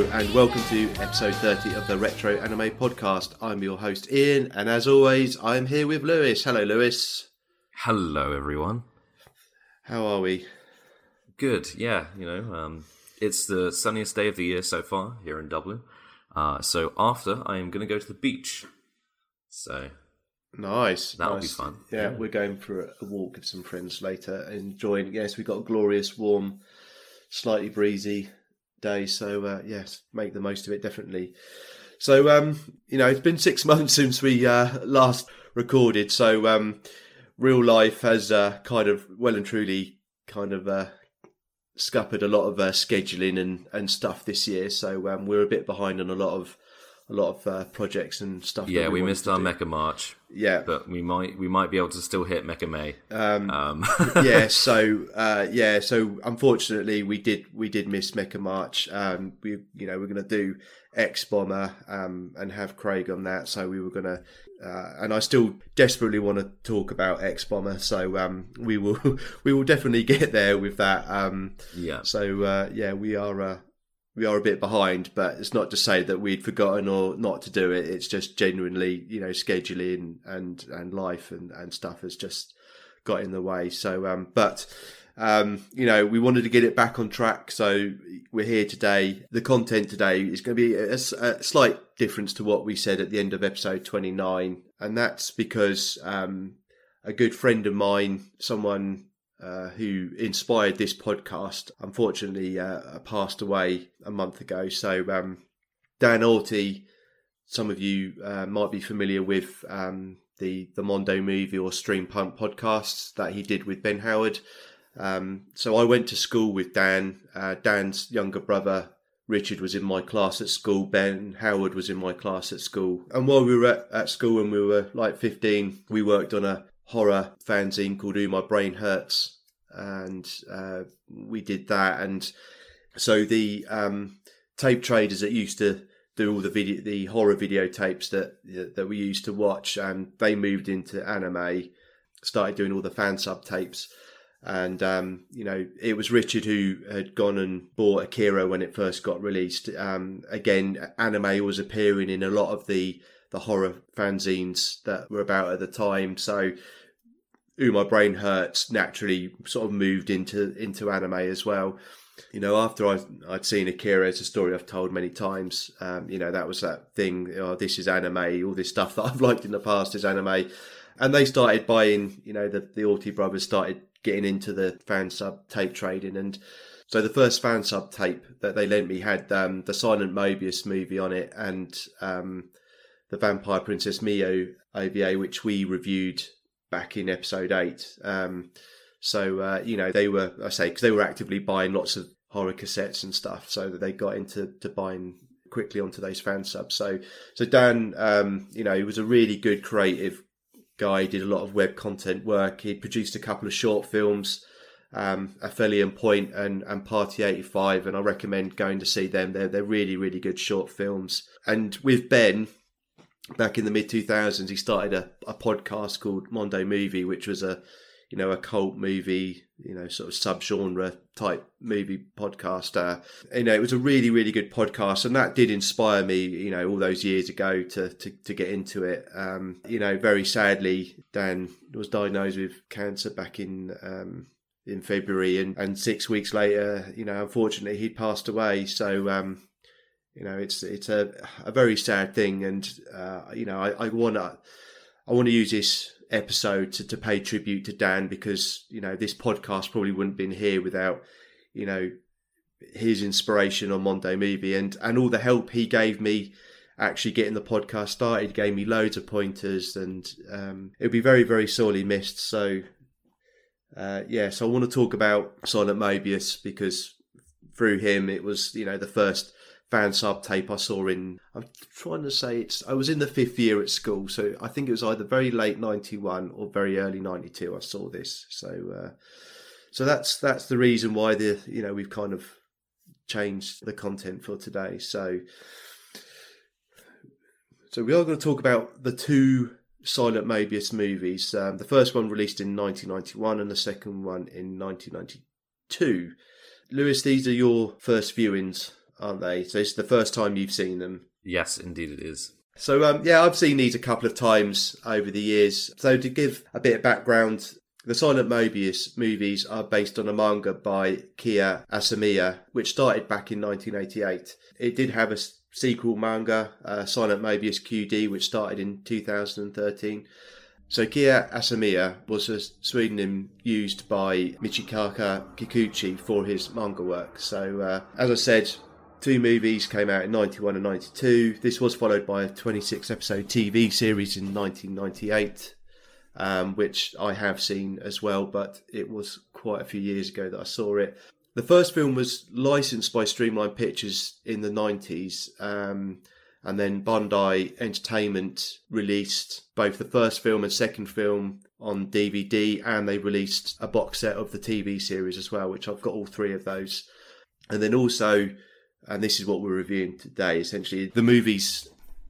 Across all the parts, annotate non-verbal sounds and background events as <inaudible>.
Hello and welcome to episode 30 of the Retro Anime Podcast. I'm your host Ian, and as always, I'm here with Lewis. Hello, Lewis. Hello, everyone. How are we? Good. Yeah, you know, um, it's the sunniest day of the year so far here in Dublin. Uh, so after, I am going to go to the beach. So Nice. That'll nice. be fun. Yeah, Yeah. we're going for a- a walk with some friends later, enjoying. Yes, we've got a glorious, warm, slightly breezy day. So uh, yes, make the most of it. Definitely. So um, you know, it's been six <laughs> months since we uh, last recorded. So um, real life has uh, kind of well and truly kind of uh, scuppered a lot of uh, scheduling and, and stuff this year. So um, we're a bit behind on a lot of a lot of uh, projects and stuff. yeah, we, wanted missed our do. Mecha March, Yeah, but we might we might be able to still hit Mecha May. um, Um, <laughs> yeah, <laughs> so uh, yeah, so unfortunately we did we did miss Mecha March. Um, we you know we're going to do X Bomber um, and have Craig on that. So we were going to, uh, and I still desperately want to talk about X Bomber. So um, we will <laughs> we will definitely get there with that. Um, yeah, so uh, yeah, we are. We are a bit behind, but it's not to say that we'd forgotten or not to do it. It's just genuinely, you know, scheduling and and life and and stuff has just got in the way. So, um, but um, you know, we wanted to get it back on track. So we're here today. The content today is going to be a, a slight difference to what we said at the end of episode twenty nine, and that's because um, a good friend of mine, someone uh, who inspired this podcast, unfortunately uh, passed away a month ago. So um, Dan Orty, some of you uh, might be familiar with um, the the Mondo movie or Stream Pump podcasts that he did with Ben Howard. Um, so I went to school with Dan. Uh, Dan's younger brother Richard was in my class at school. Ben Howard was in my class at school. And while we were at, at school when we were like 15, we worked on a horror fanzine called Ooh My Brain Hurts. And uh, we did that. And so the um, tape traders that used to do all the video, the horror videotapes that that we used to watch, and they moved into anime, started doing all the fan sub tapes and um, you know it was Richard who had gone and bought Akira when it first got released. Um, again, anime was appearing in a lot of the the horror fanzines that were about at the time. So, Ooh, my brain hurts. Naturally, sort of moved into into anime as well. You know, after I I'd seen Akira, it's a story I've told many times. Um, you know, that was that thing. Oh, this is anime. All this stuff <laughs> that I've liked in the past is anime. And they started buying. You know, the the Orty brothers started getting into the fan sub tape trading and so the first fan sub tape that they lent me had um, the silent mobius movie on it and um, the vampire princess Miyu ova which we reviewed back in episode 8 um, so uh, you know they were i say because they were actively buying lots of horror cassettes and stuff so that they got into to buying quickly onto those fan subs so so dan um, you know he was a really good creative guy did a lot of web content work. He produced a couple of short films, um, Aphelion Point and, and Party 85, and I recommend going to see them. They're, they're really, really good short films. And with Ben, back in the mid 2000s, he started a, a podcast called Mondo Movie, which was a, you know, a cult movie, you know, sort of subgenre type movie podcast. Uh, you know, it was a really, really good podcast, and that did inspire me, you know, all those years ago to to, to get into it. Um, you know, very sadly, Dan was diagnosed with cancer back in um, in February, and, and six weeks later, you know, unfortunately, he passed away. So, um, you know, it's it's a a very sad thing, and uh, you know, I, I want to I want to use this episode to, to pay tribute to Dan because you know this podcast probably wouldn't have been here without you know his inspiration on Mondo Movie and and all the help he gave me actually getting the podcast started. Gave me loads of pointers and um, it'll be very very sorely missed. So uh, yeah so I want to talk about Silent Mobius because through him it was you know the first fan sub tape I saw in I'm trying to say it's I was in the fifth year at school so I think it was either very late 91 or very early 92 I saw this. So uh, so that's that's the reason why the you know we've kind of changed the content for today. So so we are going to talk about the two Silent Mobius movies. Um, the first one released in 1991 and the second one in 1992 Lewis these are your first viewings aren't they? So it's the first time you've seen them. Yes, indeed it is. So um, yeah, I've seen these a couple of times over the years. So to give a bit of background, the Silent Mobius movies are based on a manga by Kia Asamiya, which started back in 1988. It did have a sequel manga, uh, Silent Mobius QD, which started in 2013. So Kia Asamiya was a pseudonym used by Michitaka Kikuchi for his manga work. So uh, as I said, two movies came out in 91 and 92. This was followed by a 26 episode TV series in 1998 um, which I have seen as well, but it was quite a few years ago that I saw it. The first film was licensed by Streamline Pictures in the 90s, um, and then Bandai Entertainment released both the first film and second film on DVD, and they released a box set of the TV series as well, which I've got all three of those. And then also, and this is what we're reviewing today, essentially, the movies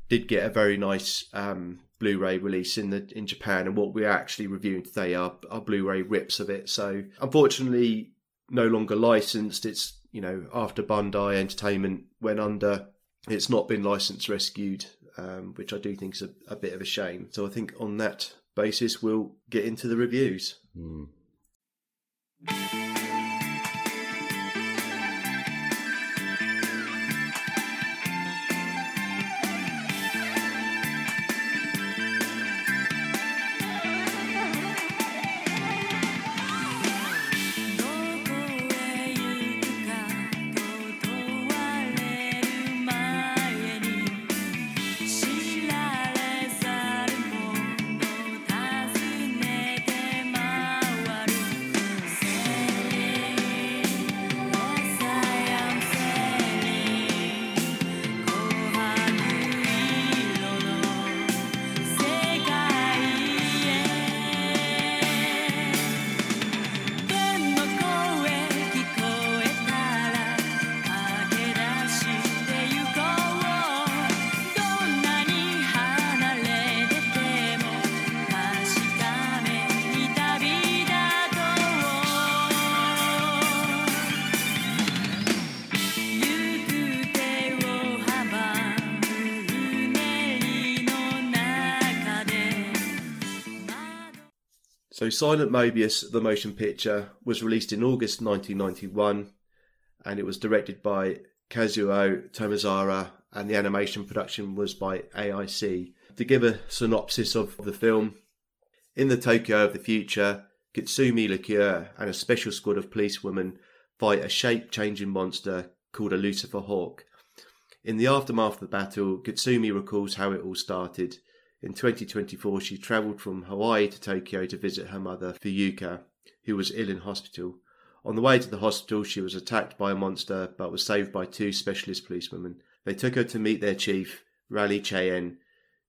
did get a very nice um, Blu-ray release in the in Japan, and what we're actually reviewing today are, are Blu-ray rips of it. So unfortunately, no longer licensed. It's you know after Bandai Entertainment went under, it's not been licensed rescued, um, which I do think is a, a, bit of a shame. So I think on that basis, we'll get into the reviews. Mm. Silent Mobius, the motion picture, was released in August 1991 and it was directed by Kazuo Tomizawa and the animation production was by AIC. To give a synopsis of the film, in the Tokyo of the future, Katsumi Liqueur and a special squad of policewomen fight a shape changing monster called a Lucifer Hawk. In the aftermath of the battle, Katsumi recalls how it all started in 2024, she travelled from Hawaii to Tokyo to visit her mother, Fuyuka, who was ill in hospital. On the way to the hospital, she was attacked by a monster but was saved by two specialist policewomen. They took her to meet their chief, Rally Cheyenne,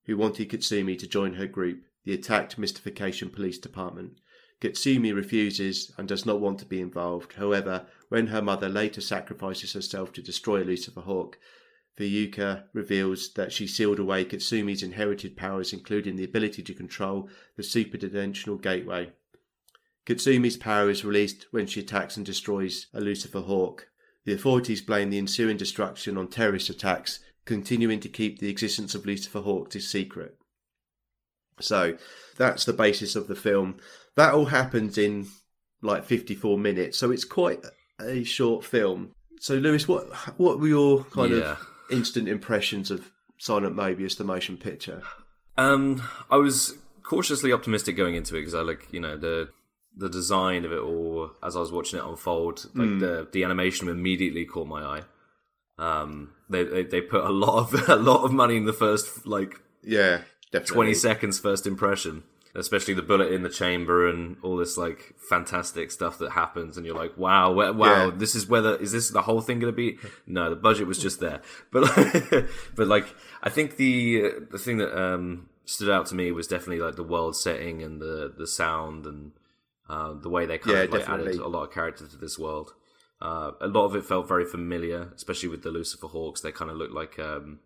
who wanted Katsumi to join her group, the attacked Mystification Police Department. Katsumi refuses and does not want to be involved. However, when her mother later sacrifices herself to destroy Lucifer Hawk, Fuyuka reveals that she sealed away Katsumi's inherited powers, including the ability to control the superdimensional gateway. Katsumi's power is released when she attacks and destroys a Lucifer Hawk. The authorities blame the ensuing destruction on terrorist attacks, continuing to keep the existence of Lucifer Hawk a secret. So that's the basis of the film. That all happens in like 54 minutes, so it's quite a short film. So, Lewis, what what were your kind yeah. of instant impressions of Silent Mobius, the motion picture? Um, I was cautiously optimistic going into it because I like you know the the design of it all as I was watching it unfold. Like mm. the the animation immediately caught my eye. Um, they, they they put a lot of <laughs> a lot of money in the first like yeah definitely. twenty seconds first impression especially the bullet in the chamber and all this like fantastic stuff that happens and you're like wow wow yeah. this is whether is this the whole thing going to be? <laughs> No the budget was just there. But <laughs> but like i think the the thing that um stood out to me was definitely like the world setting and the the sound and uh, the way they kind yeah, of like added a lot of character to this world. Uh, a lot of it felt very familiar especially with the lucifer hawks. They kind of looked like um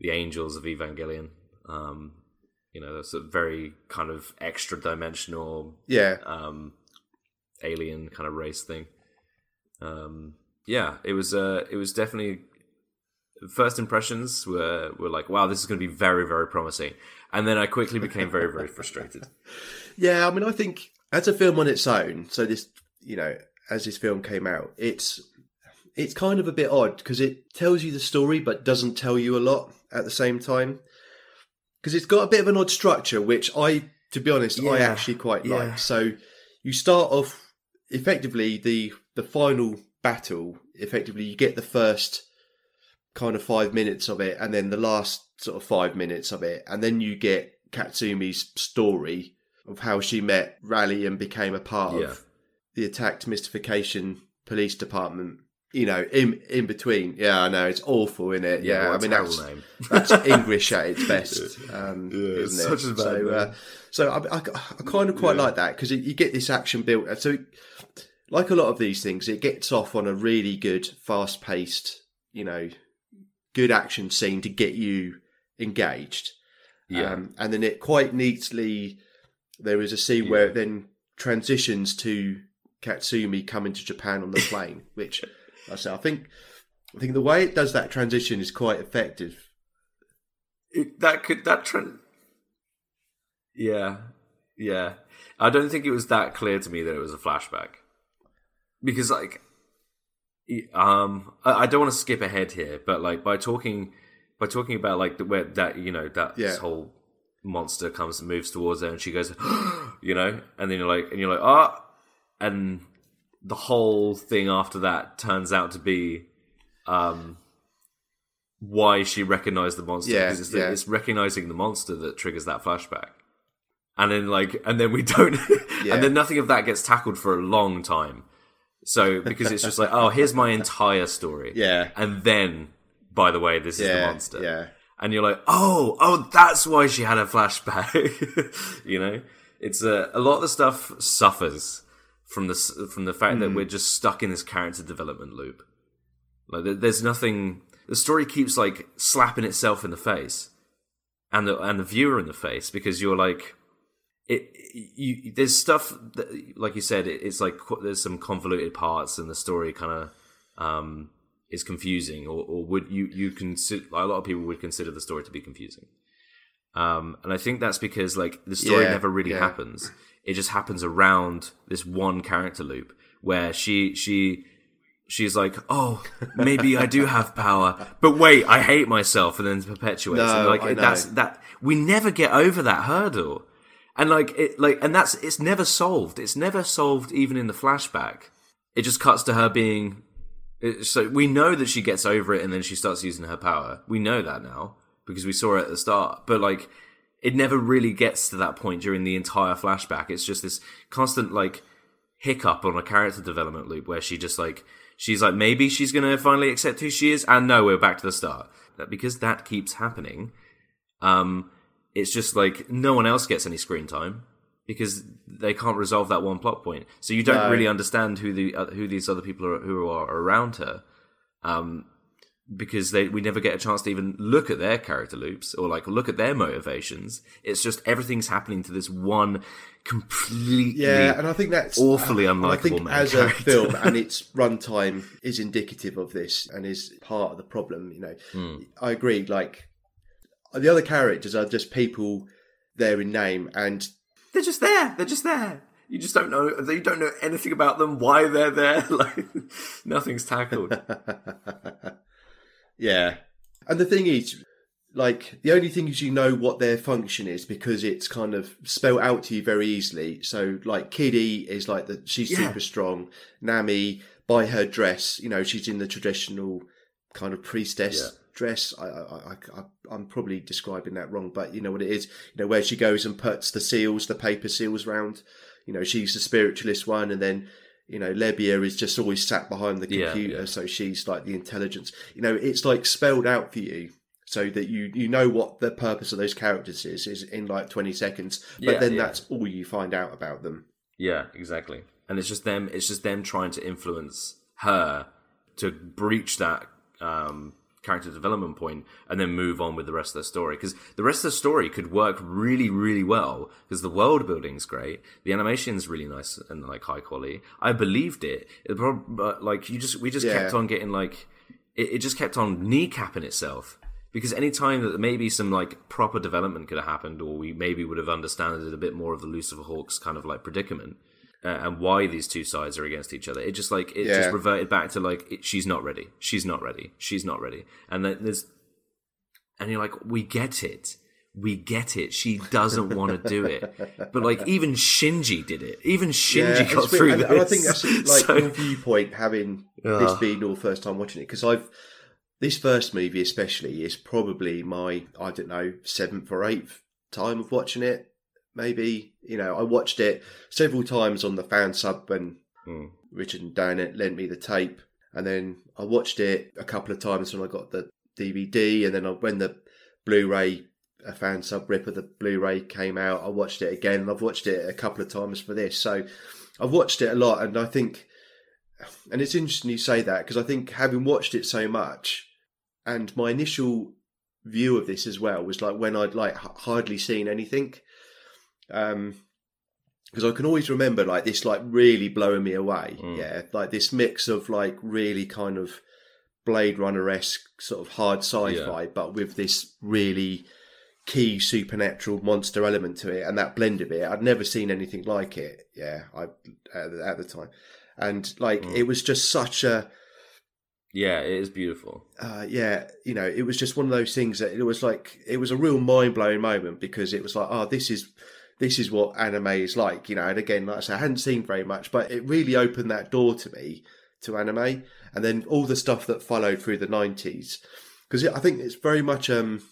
the angels of evangelion. Um you know, that's a very kind of extra dimensional, yeah, um, alien kind of race thing. Um, yeah, it was uh, it was definitely first impressions were were like, wow, this is going to be very very promising, and then I quickly became very very frustrated. <laughs> Yeah, I mean, I think as a film on its own, so this, you know, as this film came out, it's it's kind of a bit odd because it tells you the story but doesn't tell you a lot at the same time. Because it's got a bit of an odd structure, which I, to be honest, I actually quite yeah. like. So you start off effectively the the final battle. Effectively, you get the first kind of five minutes of it, and then the last sort of five minutes of it, and then you get Katsumi's story of how she met Rally and became a part Yeah. of the attacked mystification police department. You know, in in between, yeah, I know it's awful, isn't it? Yeah, what I mean that's name. <laughs> that's English at its best, <laughs> um, Yeah, it's it? such a bad so, name. uh, so I, I, I kind of quite Yeah. like that because you get this action built. So, like a lot of these things, it gets off on a really good, fast paced, you know, good action scene to get you engaged. Yeah, Um, and then it quite neatly, there is a scene where it then transitions to Katsumi coming to Japan on the plane, which I say, I think, I think the way it does that transition is quite effective. It- that could that trend. Yeah, yeah. I don't think it was that clear to me that it was a flashback because, like, um, I, I don't want to skip ahead here, but like by talking by talking about like the, where that you know that Yeah. this whole monster comes and moves towards her, and she goes, <gasps> you know, and then you're like, and you're like, ah, and the whole thing after that turns out to be, um, why she recognized the monster Yeah, because it's, yeah. it's recognizing the monster that triggers that flashback. And then like, and then we don't, Yeah. <laughs> and then nothing of that gets tackled for a long time. So because it's just like, oh, here's my entire story, <laughs> Yeah. and then, by the way, this is the monster, yeah. and you're like, oh, oh, that's why she had a flashback. <laughs> you know, it's a a lot of the stuff suffers from the from the fact Hmm. that we're just stuck in this character development loop. Like, there's nothing. The story keeps like slapping itself in the face, and the and the viewer in the face because you're like, it. You there's stuff that, like you said, it, it's like there's some convoluted parts, and the story kind of um, is confusing, or, or would you you consider a lot of people would consider the story to be confusing. Um, and I think that's because like the story Yeah, never really yeah. happens. It just happens around this one character loop where she she she's like, oh, maybe I do have power, but wait, I hate myself, and then perpetuates. No, and like I know. that's that we never get over that hurdle, and like it like and that's it's never solved. It's never solved even in the flashback. It just cuts to her being. So we know that she gets over it, and then she starts using her power. We know that now because we saw it at the start. But like, it never really gets to that point during the entire flashback. It's just this constant like hiccup on a character development loop where she just like she's like maybe she's gonna finally accept who she is, and no, we're back to the start. That because that keeps happening, um, it's just like no one else gets any screen time because they can't resolve that one plot point. So you don't No. really understand who the uh, who these other people are who are around her. Um, because they we never get a chance to even look at their character loops or like look at their motivations. It's just everything's happening to this one completely Yeah, and I think that's awfully I unlikable think as character. a film and <laughs> its runtime is indicative of this and is part of the problem. You know, Hmm. I agree. Like the other characters are just people there in name, and they're just there. They're just there. You just don't know. You don't know anything about them. Why they're there? <laughs> Like nothing's tackled. <laughs> yeah. And the thing is, like the only thing is you know what their function is because it's kind of spelled out to you very easily. So like Kiddy is like that, she's Yeah. super strong. Nami by her dress, you know, she's in the traditional kind of priestess Yeah. dress. I, I, I, I, I'm probably describing that wrong, but you know what it is. You know where she goes and puts the seals, the paper seals round. You know she's the spiritualist one, and then you know Lebia is just always sat behind the Yeah, computer, yeah. so she's like the intelligence. You know it's like spelled out for you. So that you you know what the purpose of those characters is is in like twenty seconds, but Yeah, then yeah. that's all you find out about them. Yeah, exactly. And it's just them. It's just them trying to influence her to breach that um, character development point and then move on with the rest of the story. Because the rest of the story could work really really well because the world building's great the animation's really nice and like high quality. I believed it, it but like you just we just Yeah. kept on getting like it, it just kept on kneecapping itself. Because any time that maybe some like proper development could have happened or we maybe would have understood it a bit more of the lucifer hawks kind of like predicament uh, and why these two sides are against each other. It just like it Yeah. just reverted back to like it, she's not ready. She's not ready. She's not ready. And then there's and you're like we get it. We get it. She doesn't want to do it. But like even shinji did it. Even shinji Yeah, got through and, this and I think that's like <laughs> So- your viewpoint having this being your first time watching it because I've this first movie especially is probably my I don't know seventh or eighth time of watching it. Maybe you know I watched it several times on the fan sub when Mm. Richard and Dan lent me the tape, and then I watched it a couple of times when I got the DVD, and then I, when the Blu-ray a fan sub rip of the Blu-ray came out, I watched it again, and I've watched it a couple of times for this. So I've watched it a lot, and I think, and it's interesting you say that because I think having watched it so much, and my initial view of this as well was like when I'd like h- hardly seen anything, um, because I can always remember like this like really blowing me away, Mm. yeah, like this mix of like really kind of Blade Runner esque sort of hard sci-fi, but with this really key supernatural monster element to it, and that blend of it, I'd never seen anything like it. Yeah, I at, the- at the time, and like Mm. it was just such a yeah it is beautiful uh, yeah, you know, it was just one of those things that it was like it was a real mind blowing moment because it was like, oh, this is this is what anime is like, you know. And again, like I said, I hadn't seen very much, but it really opened that door to me to anime, and then all the stuff that followed through the nineties, because I think it's very much um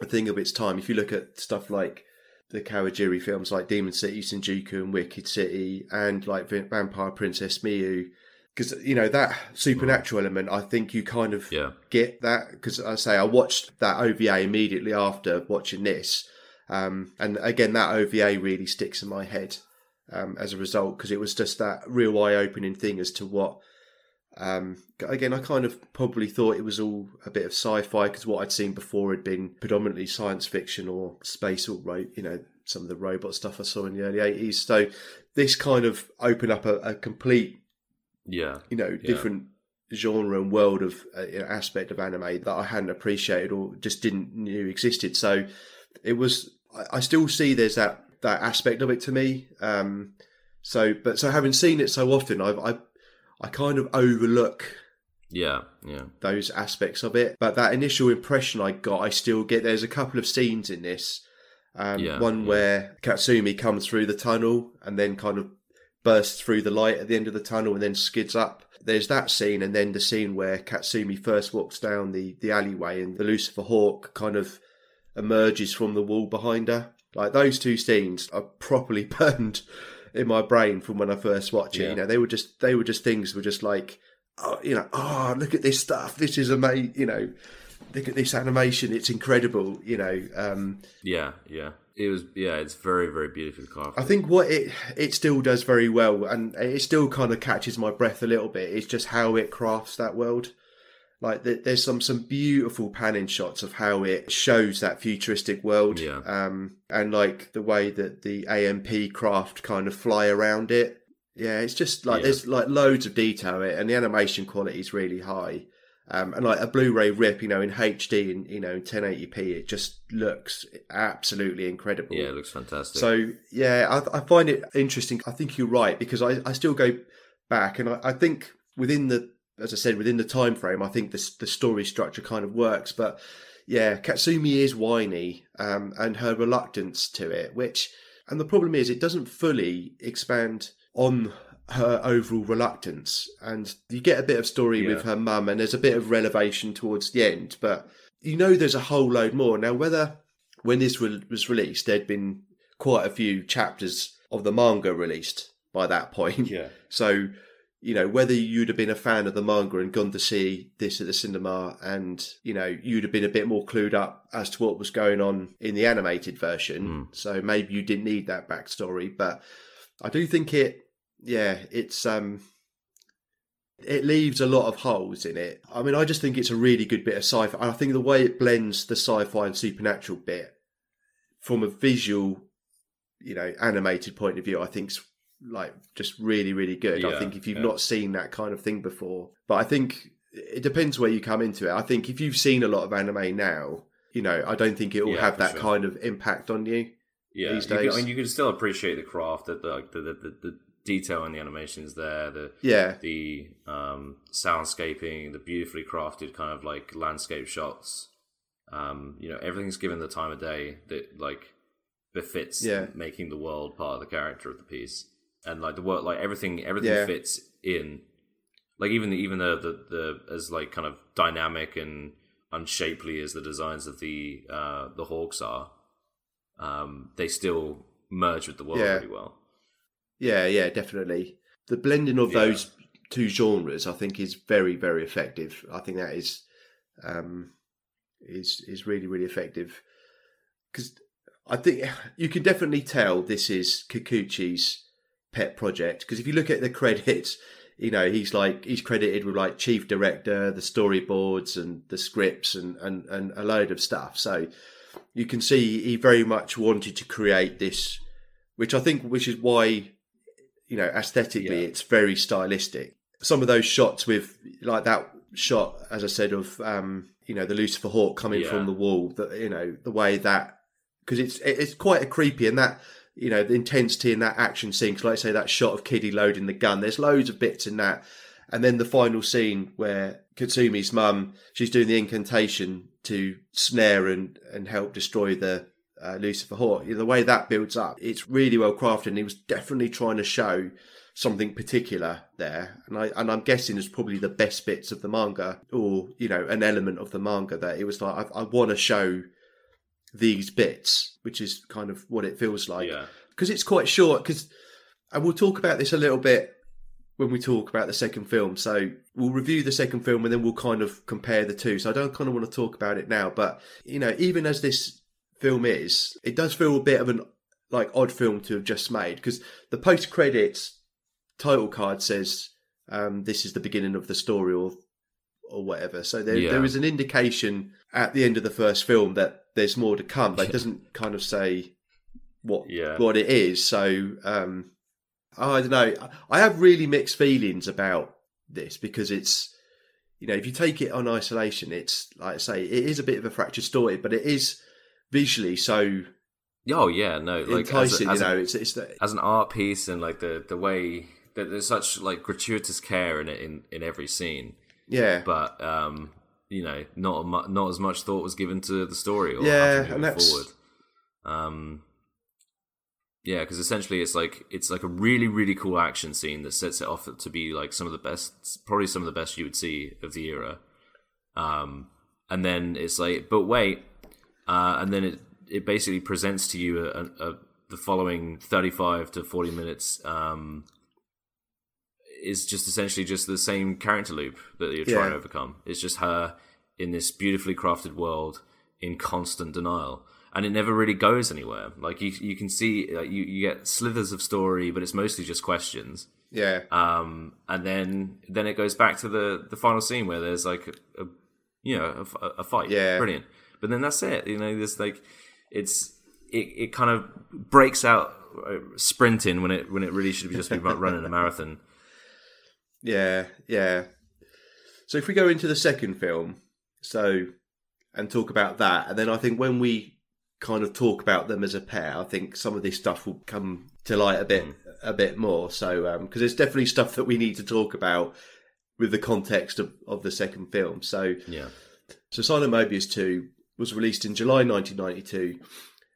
a thing of its time. If you look at stuff like the Kawajiri films like Demon City, Shinjuku, and Wicked City, and like Vampire Princess Miyu, because you know that supernatural element. I think you kind of yeah get that because I say I watched that OVA immediately after watching this, um, and again that OVA really sticks in my head um, as a result because it was just that real eye-opening thing as to what. Um, again, I kind of probably thought it was all a bit of sci-fi because what I'd seen before had been predominantly science fiction or space or ro- you know some of the robot stuff I saw in the early eighties. So this kind of opened up a, a complete yeah you know, different genre and world of uh, you know, aspect of anime that I hadn't appreciated or just didn't knew existed. So it was. I, I still see there's that that aspect of it to me. Um, so, but so having seen it so often, I've I I kind of overlook yeah yeah those aspects of it. But that initial impression I got, I still get. There's a couple of scenes in this. Um, Yeah, one yeah. where Katsumi comes through the tunnel and then kind of bursts through the light at the end of the tunnel and then skids up. There's that scene, and then the scene where Katsumi first walks down the, the alleyway and the Lucifer Hawk kind of emerges from the wall behind her. Like those two scenes are properly <laughs> burned in my brain from when I first watched it. Yeah. You know, they were just they were just things were just like, oh, you know, oh look at this stuff. This is amazing. You know, look at this animation. It's incredible. You know, um, yeah yeah it was yeah it's very very beautiful crafted I think what it it still does very well, and it still kind of catches my breath a little bit. Is just how it crafts that world. Like there- there's some some beautiful panning shots of how it shows that futuristic world, Yeah. um, and like the way that the AMP craft kind of fly around it. Yeah, it's just like Yeah. there's like loads of detail it, and the animation quality is really high. Um, and like a Blu-ray rip, you know, in HD and you know in 1080p, it just looks absolutely incredible. yeah it looks fantastic So yeah, I, I find it interesting. I think you're right because I, I still go back and I, I think within the as I said within the time frame, I think the the story structure kind of works. But yeah, Katsumi is whiny um, and her reluctance to it, which and the problem is it doesn't fully expand on her overall reluctance, and you get a bit of story with her mum, and there's a bit of relevation towards the end, but you know there's a whole load more now. Whether when this re- was released, there'd been quite a few chapters of the manga released by that point. yeah So, you know, whether you'd have been a fan of the manga and gone to see this at the cinema and, you know, you'd have been a bit more clued up as to what was going on in the animated version. So maybe you didn't need that backstory. But I do think it, yeah, it's, um, it leaves a lot of holes in it. I mean, I just think it's a really good bit of sci-fi. I think the way it blends the sci-fi and supernatural bit from a visual, you know, animated point of view, I think's like just really, really good. I think if you've yeah. not seen that kind of thing before, but I think it depends where you come into it. I think if you've seen a lot of anime now, you know, I don't think it will Yeah, have that sure. kind of impact on you. yeah, these you can. I mean, you can still appreciate the craft, the the, the, the, the, the detail in the animations there, the Yeah, the um, soundscaping, the beautifully crafted kind of like landscape shots. Um, you know, everything's given the time of day that like befits Yeah. making the world part of the character of the piece, and like the work, like everything, everything Yeah. fits in. Like even the even the, the the as like kind of dynamic and unshapely as the designs of the uh, the hawks are, um, they still merge with the world Yeah. really well. yeah, yeah, definitely. The blending of Yeah. those two genres, I think, is very, very effective. I think that is um, is is really, really effective because I think you can definitely tell this is Kikuchi's pet project because if you look at the credits, you know he's like he's credited with like chief director, the storyboards, and the scripts, and and and a load of stuff. So you can see he very much wanted to create this, which I think, which is why you know aesthetically Yeah. it's very stylistic. Some of those shots with like that shot, as I said, of um, you know the Lucifer Hawk coming Yeah. from the wall. That you know the way that because it's it's quite a creepy and that you know the intensity in that action scene. 'cause like I say, that shot of Kiddy loading the gun. There's loads of bits in that, and then the final scene where Katsumi's mum she's doing the incantation to snare and and help destroy the uh, Lucifer Hawk. The way that builds up, it's really well crafted. And he was definitely trying to show something particular there, and I and I'm guessing it's probably the best bits of the manga, or you know, an element of the manga that it was like I, I want to show these bits, which is kind of what it feels like yeah, because it's quite short. Because and we'll talk about this a little bit when we talk about the second film. So we'll review the second film and then we'll kind of compare the two. So I don't kind of want to talk about it now, but you know, even as this film is, it does feel a bit of an like odd film to have just made because the post credits title card says um, this is the beginning of the story or or whatever. So there, Yeah. there is an indication at the end of the first film that there's more to come, but it doesn't kind of say what Yeah. what it is. So um, I don't know. I have really mixed feelings about this because it's you know if you take it on isolation, it's like I say, it is a bit of a fractured story, but it is visually so oh yeah, no, like as, enticing. a, as, you a- it's it's the, as an art piece and like the the way that there's such like gratuitous care in it in, in every scene, yeah. but um, you know, not mu- not as much thought was given to the story or Yeah, how to move forward. Um, yeah, because essentially it's like it's like a really really cool action scene that sets it off to be like some of the best, probably some of the best you would see of the era. Um, and then it's like, but wait, uh, and then it it basically presents to you a, a, a, the following thirty five to forty minutes. Um, is just essentially just the same character loop that you're trying Yeah. to overcome. It's just her in this beautifully crafted world in constant denial, and it never really goes anywhere. Like you, you can see, like, you you get slithers of story, but it's mostly just questions. yeah. Um, and then then it goes back to the the final scene where there's like a, a you know a a fight. Yeah. brilliant. But then that's it. You know, there's like it's it, it kind of breaks out uh, sprinting when it when it really should be just be running a marathon. Yeah, yeah. So if we go into the second film, so and talk about that, and then I think when we kind of talk about them as a pair, I think some of this stuff will come to light a bit, mm. a bit more. So um, because there's definitely stuff that we need to talk about with the context of, of the second film. So Yeah, so Silent Mobius 2 was released in July 1992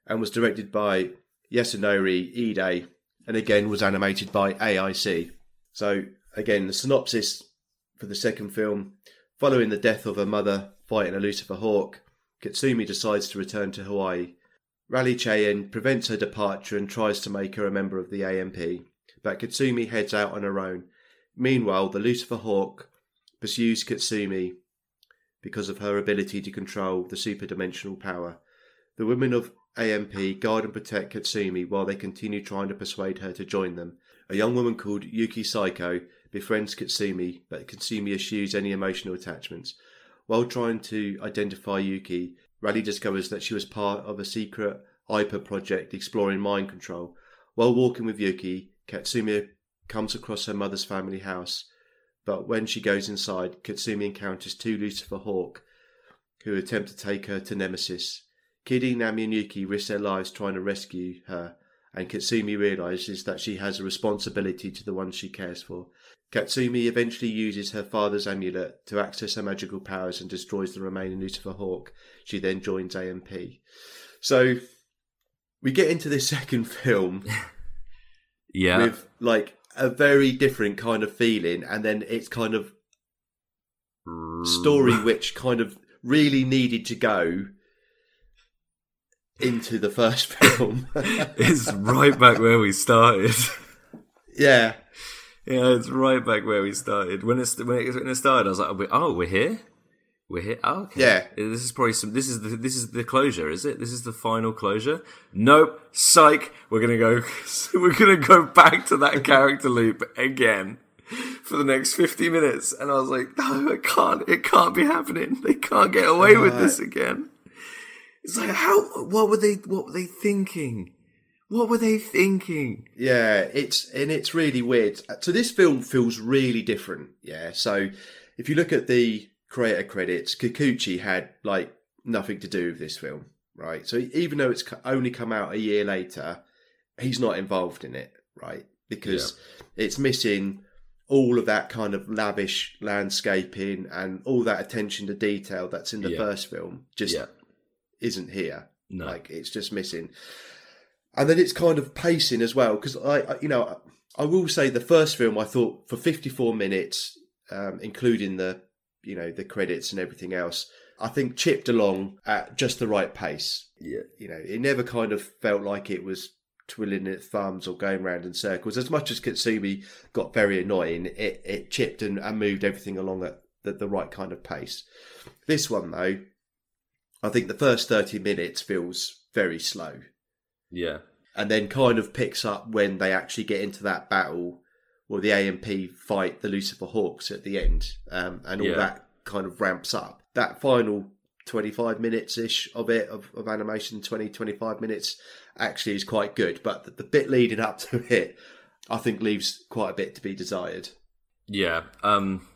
and was directed by Yasunori Ide and again was animated by AIC. So again, the synopsis for the second film, following the death of her mother fighting a Lucifer Hawk, Katsumi decides to return to Hawaii. Rally Cheyenne prevents her departure and tries to make her a member of the AMP, but Katsumi heads out on her own. Meanwhile, the Lucifer Hawk pursues Katsumi because of her ability to control the superdimensional power. The women of AMP guard and protect Katsumi while they continue trying to persuade her to join them. a young woman called Yuki Saiko befriends Katsumi, but Katsumi eschews any emotional attachments. While trying to identify Yuki, Rally discovers that she was part of a secret IPA project exploring mind control. While walking with Yuki, Katsumi comes across her mother's family house, but when she goes inside, Katsumi encounters two Lucifer Hawk who attempt to take her to Nemesis. Kiddy, Nami, and Yuki risk their lives trying to rescue her, and Katsumi realizes that she has a responsibility to the ones she cares for. Katsumi eventually uses her father's amulet to access her magical powers and destroys the remaining Lucifer Hawk. She then joins AMP. So we get into this <laughs> second film <laughs> Yeah. with like a very different kind of feeling, and then it's kind of story which kind of really needed to go into the first <laughs> film. It's right back where we started. yeah, Yeah, it's right back where we started. When it when it, when it started, I was like, "Oh, oh we're here, we're here." Oh, okay. Yeah. this is probably some. This is the this is the closure, is it? This is the final closure. Nope, psych. We're gonna go. <laughs> We're gonna go back to that <laughs> character loop again for the next fifty minutes. And I was like, "No, it can't. It can't be happening. They can't get away with uh. this again." It's like, how? What were they? What were they thinking? What were they thinking? yeah, it's and it's really weird. Uh, so this film feels really different. Yeah, so if you look at the creator credits, Kikuchi had like nothing to do with this film, right? So even though it's only come out a year later, he's not involved in it, right? Because it's missing all of that kind of lavish landscaping and all that attention to detail that's in the Yeah. first film just Yeah. isn't here. No. Like it's just missing. And then it's kind of pacing as well because I, I, you know, I will say the first film I thought for 54 minutes, um, including the, you know, the credits and everything else, I think chipped along at just the right pace. Yeah. You know, it never kind of felt like it was twiddling its thumbs or going round in circles. As much as Katsumi got very annoying, it, it chipped and, and moved everything along at the, the right kind of pace. This one, though, I think the first 30 minutes feels very slow Yeah. and then kind of picks up when they actually get into that battle or the AMP fight the Lucifer Hawks at the end um, and all Yeah. that kind of ramps up. That final 25 minutes ish of it, of, of animation, 20, 25 minutes, actually is quite good. But the, the bit leading up <laughs> to it, I think, leaves quite a bit to be desired. Yeah. Um,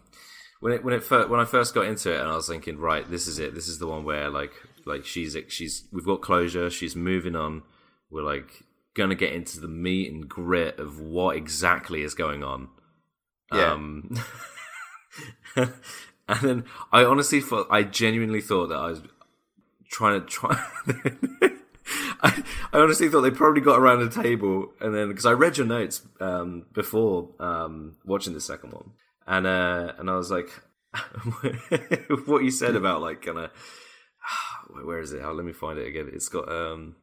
when it when it when I first got into it, and I was thinking, right, this is it. This is the one where like like she's she's we've got closure. She's moving on. We're like gonna get into the meat and grit of what exactly is going on. Yeah. Um, <laughs> and then I honestly thought, I genuinely thought that I was trying to try. <laughs> I, I honestly thought they probably got around the table, and then because I read your notes um, before um, watching the second one, and uh, and I was like, <laughs> what you said about like kind of <sighs> where is it? Oh, let me find it again. It's got um,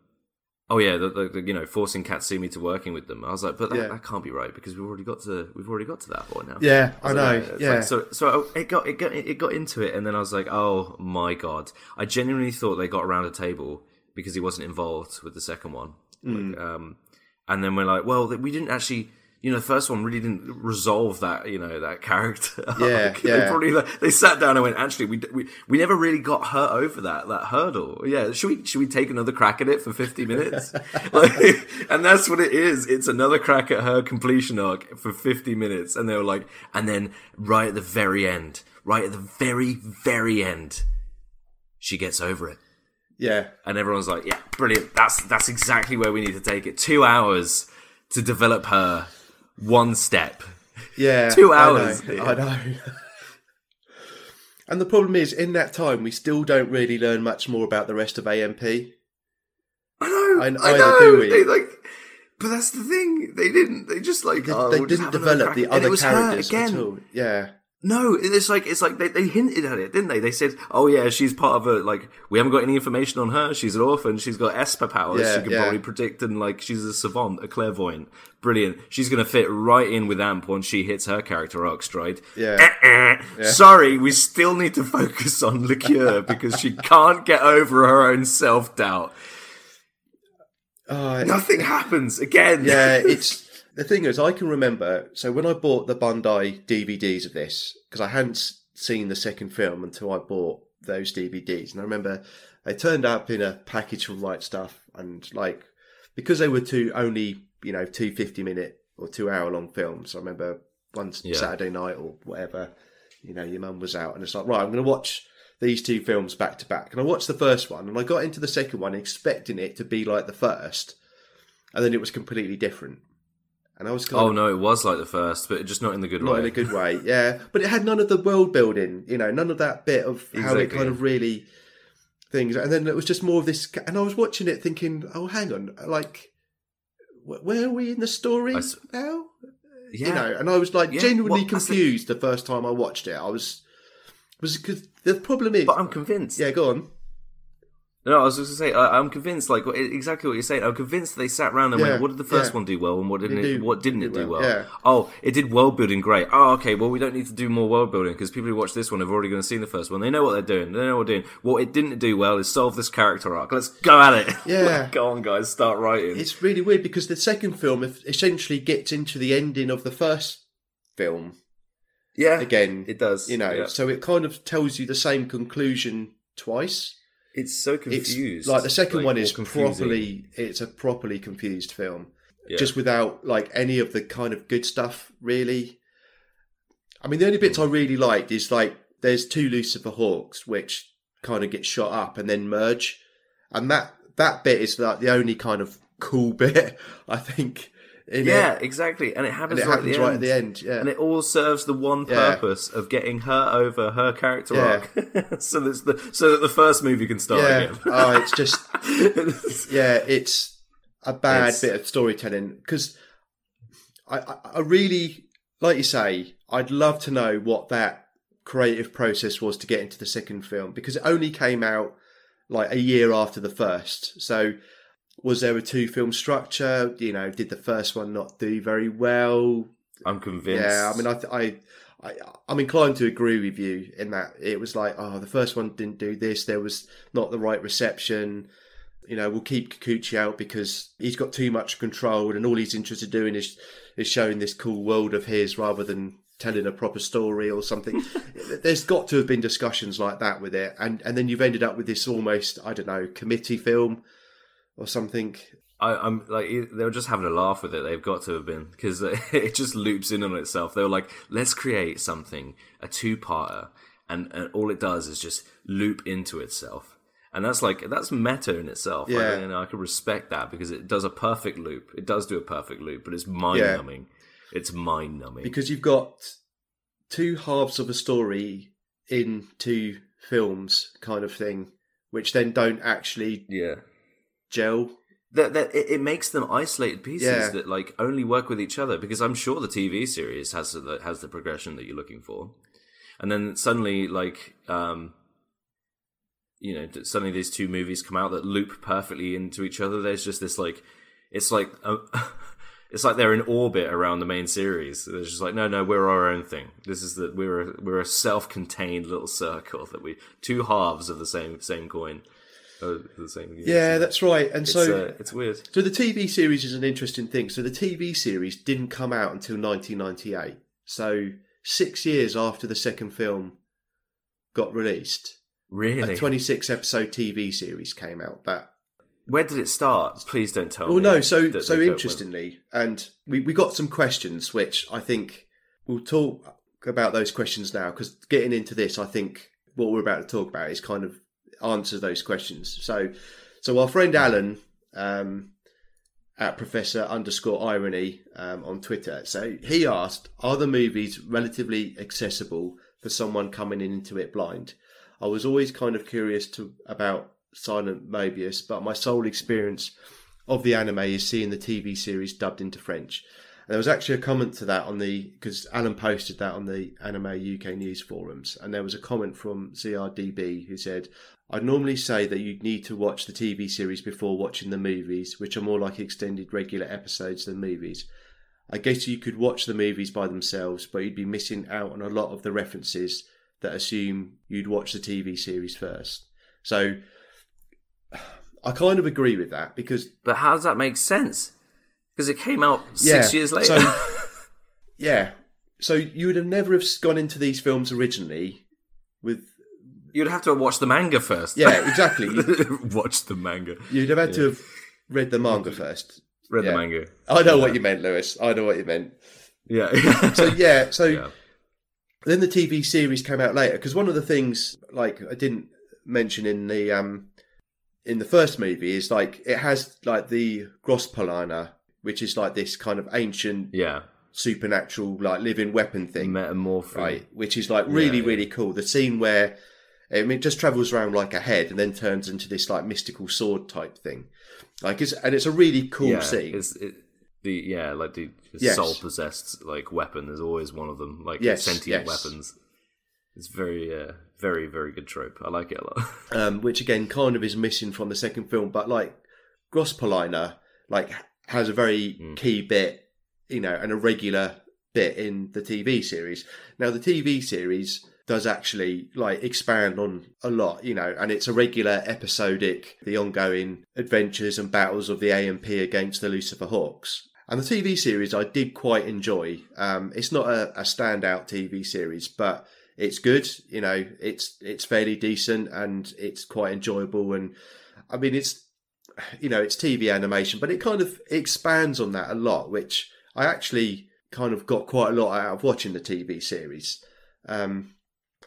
oh yeah, the, the, the, you know forcing Katsumi to working with them. I was like, but that, Yeah. that can't be right because we've already got to we've already got to that point now. Yeah, I was know. like, yeah. like- so so it got it got it got into it, and then I was like, oh my god! I genuinely thought they got around a table because he wasn't involved with the second one. Mm. Like, um, and then we're like, well, we didn't actually. You know, the first one really didn't resolve that. You know, that character. <laughs> Yeah, arc. yeah. They probably like, they sat down and went, actually, we, we we never really got her over that that hurdle. Yeah, should we should we take another crack at it for fifty minutes? <laughs> like, and that's what it is. It's another crack at her completion arc for fifty minutes, and they were like, and then right at the very end, right at the very very end, she gets over it, yeah. and everyone's like, yeah, brilliant. That's that's exactly where we need to take it. Two hours to develop her, one step. Yeah, Two I hours. know, I know. <laughs> and the problem is, in that time, we still don't really learn much more about the rest of AMP. I know. I- I, know. do we. They like, but that's the thing. They didn't. They just like They, oh, they we'll didn't develop the at it. And it other characters at all. Yeah, No, it's like it's like they, they hinted at it, didn't they? They said, "Oh yeah, she's part of a like we haven't got any information on her. She's an orphan. She's got Esper powers. Yeah, she can yeah. probably predict and like she's a savant, a clairvoyant. Brilliant. She's gonna fit right in with Amp once she hits her character arc stride. yeah, eh, eh. Sorry, we still need to <laughs> focus on Liqueur <laughs> because she can't get over her own self doubt. Oh, Nothing happens again. yeah. <laughs> It's the thing is, I can remember. So when I bought the Bandai DVDs of this, because I hadn't seen the second film until I bought those DVDs, and I remember they turned up in a package from Right Stuf, and like because they were two only you know two 50 minute or two hour long films. I remember one yeah. Saturday night or whatever, you know, your mum was out, and it's like right, I'm going to watch these two films back to back. And I watched the first one, and I got into the second one expecting it to be like the first, and then it was completely different. And I was kind oh of, no, it was like the first, but just not in the good not way. in a good way, yeah. But it had none of the world building, you know, none of that bit of exactly. how it kind of really things. And then it was just more of this. And I was watching it thinking, oh, hang on, like, where are we in the story I, now? Yeah. You know, and I was like yeah. genuinely confused the first time I watched it. I was was because the problem is, but I'm convinced. Yeah, go on. No, I was just going to say, I, am convinced, like exactly what you're saying. I'm convinced they sat around and yeah, went, "What did the first yeah. one do well, and what didn't it? Do, what didn't it do well?" Yeah. Oh, it did world building great. Oh, okay. Well, we don't need to do more world building because people who watch this one have already going to see the first one. They know what they're doing. They know what they're doing. What it didn't do well is solve this character arc. Let's go at it. <laughs> Yeah, go on, guys, start writing. It's really weird because the second film essentially gets into the ending of the first film. Yeah, again, it does. You know, so it kind of tells you the same conclusion twice. It's so confused. It's, like the second like, one is properly. It's a properly confused film, yeah. just without like any of the kind of good stuff. Really, I mean, the only bits hmm. I really liked is like there's two Lucifer Hawks which kind of get shot up and then merge, and that that bit is like the only kind of cool <laughs> bit I think yeah, it. exactly. And it happens, and it right, happens at right at the end. Yeah. And it all serves the one purpose yeah. of getting her over her character yeah. arc, <laughs> so that the so that the first movie can start yeah. again. oh, it's just <laughs> yeah, it's a bad it's... bit of storytelling because I, I, I really like you say I'd love to know what that creative process was to get into the second film because it only came out like a year after the first, so was there a two film structure? You know, did the first one not do very well? I'm convinced. Yeah, I mean, I, I, I, I'm inclined to agree with you in that it was like, oh, the first one didn't do this. There was not the right reception. You know, we'll keep Kikuchi out because he's got too much control, and all he's interested in doing is is showing this cool world of his rather than telling a proper story or something. <laughs> There's got to have been discussions like that with it, and and then you've ended up with this almost I don't know committee film or something. I, am like they were just having a laugh with it. They've got to have been because <laughs> it just loops in on itself. They were like, let's create something a two-parter, and, and all it does is just loop into itself. And that's like that's meta in itself. Yeah, like, you know, I can respect that because it does a perfect loop. It does do a perfect loop, but it's mind numbing. Yeah. It's mind numbing because you've got two halves of a story in two films, kind of thing, which then don't actually yeah gel. That, that it, it makes them isolated pieces yeah. that like only work with each other because I'm sure the TV series has the, has the progression that you're looking for, and then suddenly like um, you know suddenly these two movies come out that loop perfectly into each other. There's just this like it's like a, <laughs> it's like they're in orbit around the main series. They're just like no no we're our own thing. This is that we're a, we're a self contained little circle that we two halves of the same same coin the same. Yeah, that's right. And it's, so uh, it's weird. So the TV series is an interesting thing. So the TV series didn't come out until 1998. So six years after the second film got released, really, a 26 episode TV series came out. But where did it start? Please don't tell well, me. Well, no. So so interestingly, and we we got some questions which I think we'll talk about those questions now because getting into this, I think what we're about to talk about is kind of answer those questions. So, so our friend Alan um, at Professor underscore Irony um, on Twitter, so he asked, "Are the movies relatively accessible for someone coming into it blind?" I was always kind of curious to about Silent Mobius, but my sole experience of the anime is seeing the TV series dubbed into French. And there was actually a comment to that on the because Alan posted that on the Anime UK news forums, and there was a comment from ZRDB who said, I'd normally say that you'd need to watch the TV series before watching the movies, which are more like extended regular episodes than movies. I guess you could watch the movies by themselves, but you'd be missing out on a lot of the references that assume you'd watch the TV series first. So I kind of agree with that because. But how does that make sense? because it came out six Yeah, years later. so- <laughs> Yeah. So you would have never have gone into these films originally with You'd have to watch the manga first. yeah exactly. <laughs> watch the manga. You'd have had to have read the manga first. Read Yeah. the manga. I know what you meant, Lewis. I know what you meant. Yeah. So yeah, so <laughs> yeah. then the TV series came out later because one of the things like I didn't mention in the um in the first movie is like it has like the Grospoliner, which is like this kind of ancient Yeah. supernatural like living weapon thing, Metamorph. right? Which is like really Yeah, yeah. really cool. The scene where I mean, it just travels around like a head and then turns into this like mystical sword type thing. Like it's and it's a really cool yeah, scene. It's, it, the yeah, like the Yes. soul possessed like weapon. There's always one of them. Like Yes, sentient yes. weapons. It's very, uh, very, very good trope. I like it a lot. <laughs> um, which again kind of is missing from the second film. But like Grospoliner, like has a very Mm. key bit, you know, and a regular bit in the TV series. Now the TV series does actually like expand on a lot, you know, and it's a regular episodic, the ongoing adventures and battles of the AMP against the Lucifer Hawks. And the TV series I did quite enjoy. Um, it's not a, a standout TV series, but it's good. You know, it's it's fairly decent and it's quite enjoyable. And I mean, it's you know, it's TV animation, but it kind of expands on that a lot, which I actually kind of got quite a lot out of watching the TV series. Um,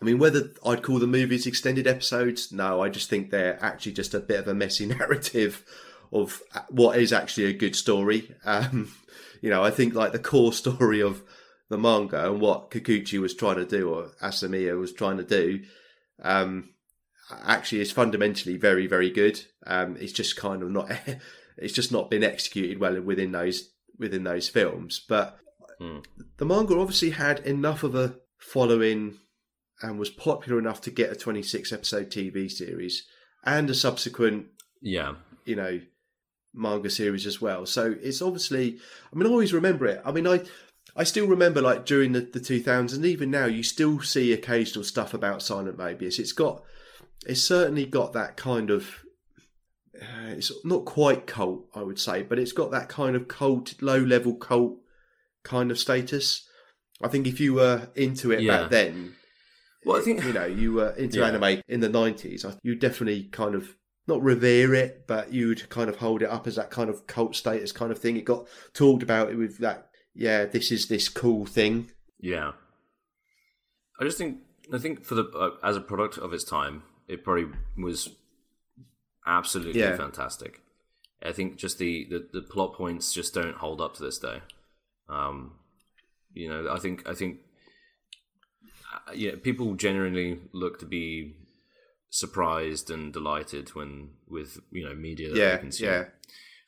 I mean, whether I'd call the movies extended episodes, no, I just think they're actually just a bit of a messy <laughs> narrative of what is actually a good story. Um, you know, I think like the core story of the manga and what Kikuchi was trying to do, or Asamiya was trying to do, um, actually is fundamentally very, very good. Um, it's just kind of not, <laughs> it's just not been executed well within those within those films. But Hmm. the manga obviously had enough of a following and was popular enough to get a 26 episode TV series and a subsequent yeah. you know manga series as well so it's obviously i mean i always remember it i mean i i still remember like during the, the 2000s and even now you still see occasional stuff about silent mobius it's got it's certainly got that kind of uh, it's not quite cult i would say but it's got that kind of cult low level cult kind of status i think if you were into it Yeah. back then Well, I think you know you were into Yeah. anime in the 90s you definitely kind of not revere it but you'd kind of hold it up as that kind of cult status kind of thing it got talked about it with that yeah this is this cool thing Yeah, I just think I think for the uh, as a product of its time, it probably was absolutely Yeah. fantastic. I think just the, the the plot points just don't hold up to this day. Um, you know, I think I think yeah, people generally look to be surprised and delighted when with you know media that they yeah consume yeah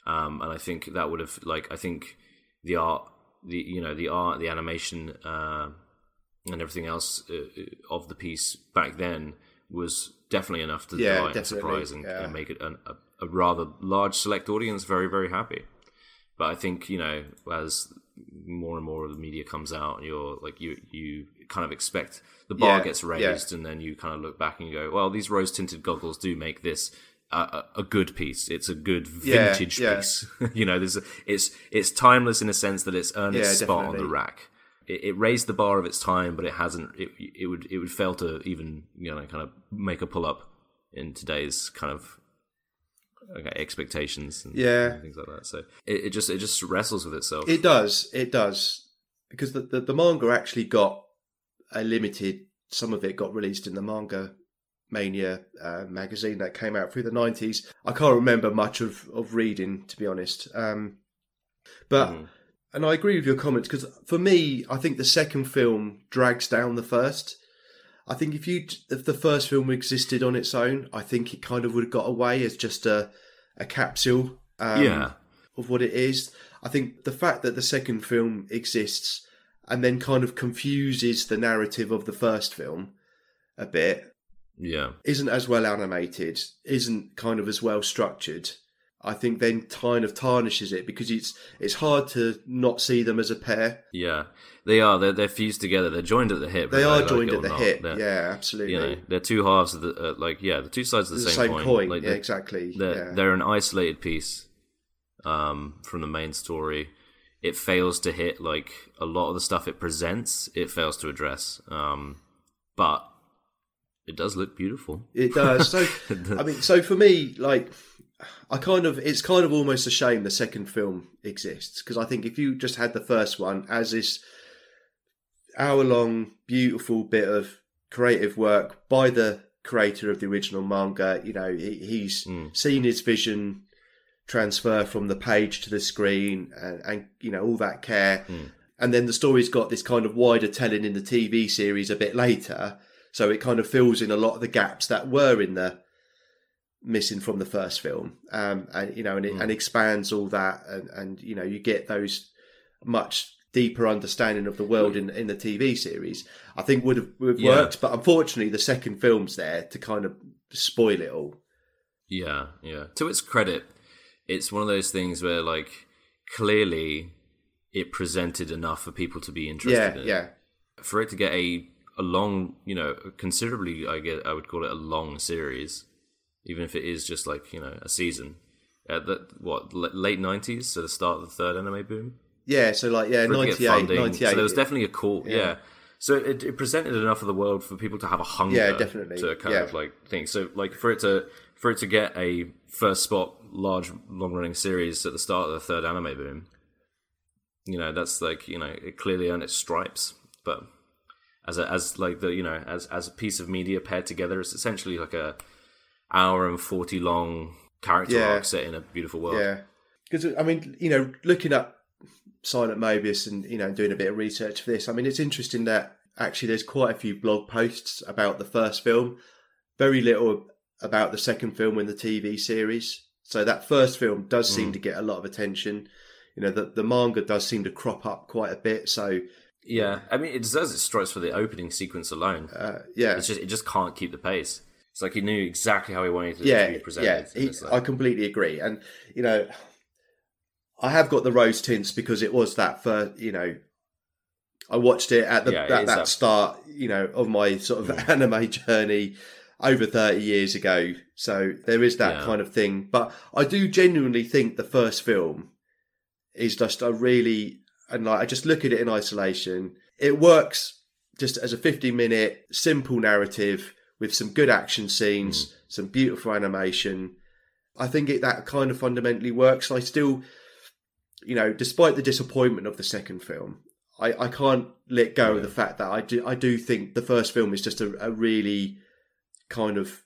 um, and I think that would have like I think the art, the you know the art, the animation, uh, and everything else uh, of the piece back then was definitely enough to Yeah, delight and surprise and, yeah. and make it an, a, a rather large select audience very very happy. But I think you know as more and more of the media comes out, and you're like you you kind of expect the bar Yeah, gets yeah. raised, and then you kind of look back and you go, well, these rose tinted goggles do make this a, a, good piece. It's a good vintage yeah. piece. <laughs> you know, there's a, it's it's timeless in a sense that it's earned its Yeah, spot on the rack. It, it raised the bar of its time, but it hasn't. It, it would it would fail to even you know kind of make a pull up in today's kind of okay, expectations and, Yeah. and things like that. So it, it just it just wrestles with itself. it does it does because the, the the manga actually got a limited some of it got released in the manga mania uh, magazine that came out through the 90s i can't remember much of of reading to be honest um but Mhm. and I agree with your comments because for me, I think the second film drags down the first. I think if you if the first film existed on its own, I think it kind of would have got away as just a a capsule um, yeah, of what it is. I think the fact that the second film exists and then kind of confuses the narrative of the first film a bit yeah, isn't as well animated, isn't kind of as well structured. I think then kind of tarnishes it because it's it's hard to not see them as a pair. yeah. They are. They're they're fused together. They're joined at the hip. They are like joined at the not. hip. They're- Yeah, absolutely. You know, they're two halves of the uh, like yeah, the two sides of the, the same, same, coin. coin. Like yeah, exactly. They're yeah. they're an isolated piece, um, from the main story. It fails to hit like a lot of the stuff it presents. It fails to address, um, but it does look beautiful. It does. So, <laughs> I mean, so for me, like, I kind of, it's kind of almost a shame the second film exists because I think if you just had the first one as this hour long, beautiful bit of creative work by the creator of the original manga, you know, he, he's Mm. seen his vision transfer from the page to the screen and, and you know, all that care. Mm. And then the story's got this kind of wider telling in the TV series a bit later. So it kind of fills in a lot of the gaps that were in the missing from the first film. Um, and, you know, and, it, Mm. and expands all that. And, and, you know, you get those much deeper understanding of the world in, in the TV series. I think would have, would have Yeah. worked. But unfortunately, the second film's there to kind of spoil it all. Yeah, yeah. To its credit, it's one of those things where like clearly it presented enough for people to be interested Yeah, in. yeah. For it to get a a long, you know, considerably, I get, I would call it a long series, even if it is just like you know a season. At the what late nineties, so the start of the third anime boom. Yeah, so like, yeah, For it to get 98, funding. 98. So there was definitely a call. Yeah. So it, it presented enough of the world for people to have a hunger. Yeah, definitely. To kind Yeah. of like think. So like for it to for it to get a first spot large long running series at the start of the third anime boom. You know that's like you know it clearly earned its stripes, but as a, as like the you know as as a piece of media paired together, it's essentially like a hour and forty long character Yeah. arc set in a beautiful world. Yeah, because I mean, you know, looking up Silent Mobius and you know doing a bit of research for this, I mean, it's interesting that actually there's quite a few blog posts about the first film, very little about the second film in the TV series. So that first film does seem Mm. to get a lot of attention. You know, the the manga does seem to crop up quite a bit. So Yeah, I mean, it deserves its stripes for the opening sequence alone. uh, yeah, It's just it just can't keep the pace. It's like he knew exactly how he wanted it yeah, to be presented. yeah. he- like- I completely agree, and you know, I have got the rose tints because it was that first. You know, I watched it at the Yeah, that that- start. You know, of my sort of <laughs> anime journey over thirty years ago. So there is that Yeah. kind of thing. But I do genuinely think the first film is just a really and like I just look at it in isolation. It works just as a 50 minute simple narrative with some good action scenes, Mm. some beautiful animation. I think it that kind of fundamentally works. I still, you know, despite the disappointment of the second film, I, I can't let go of the fact that I do I do think the first film is just a, a really kind of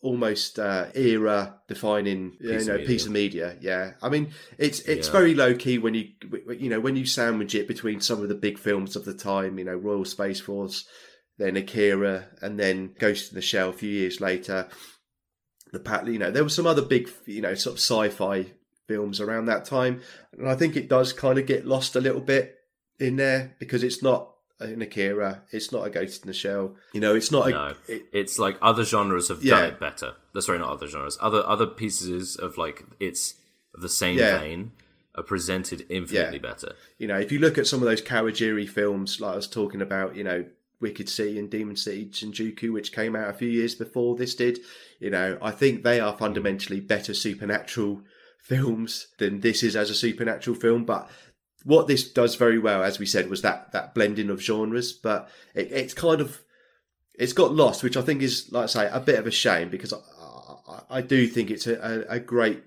almost uh, era defining Piece of know media. piece of media yeah i mean it's it's Yeah. very low key when you you know when you sandwich it between some of the big films of the time you know royal space force then akira and then ghost in the shell a few years later the pat you know there were some other big you know sort of sci-fi films around that time and i think it does kind of get lost a little bit in there because it's not Uh, an akira it's not a ghost in the shell you know it's not a no, it- it's like other genres have Yeah. done it better. That's sorry, not other genres. Other other pieces of like it's of the same Yeah. vein are presented infinitely better. you know, if you look at some of those Kawajiri films, like I was talking about, you know, Wicked City and Demon City Shinjuku, which came out a few years before this did, you know, I think they are hmm. fundamentally better supernatural <laughs> films than this is as a supernatural film. But what this does very well, as we said, was that that blending of genres. But it, it's kind of it's got lost, which I think is, like I say, a bit of a shame because I, I, I do think it's a, a, great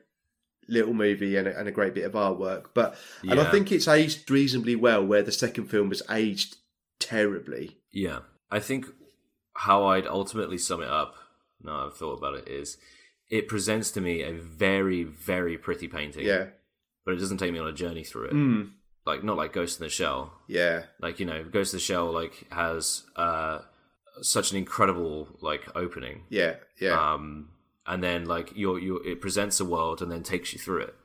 little movie and a, and a great bit of artwork. But and I think it's aged reasonably well, where the second film was aged terribly. Yeah, I think how I'd ultimately sum it up. Now I've thought about it is it presents to me a very very pretty painting. Yeah, but it doesn't take me on a journey through it. mm, Like not like Ghost in the Shell. yeah, like you know ghost in the shell like has uh such an incredible like opening. Yeah, yeah, um and then like you you it presents a world and then takes you through it.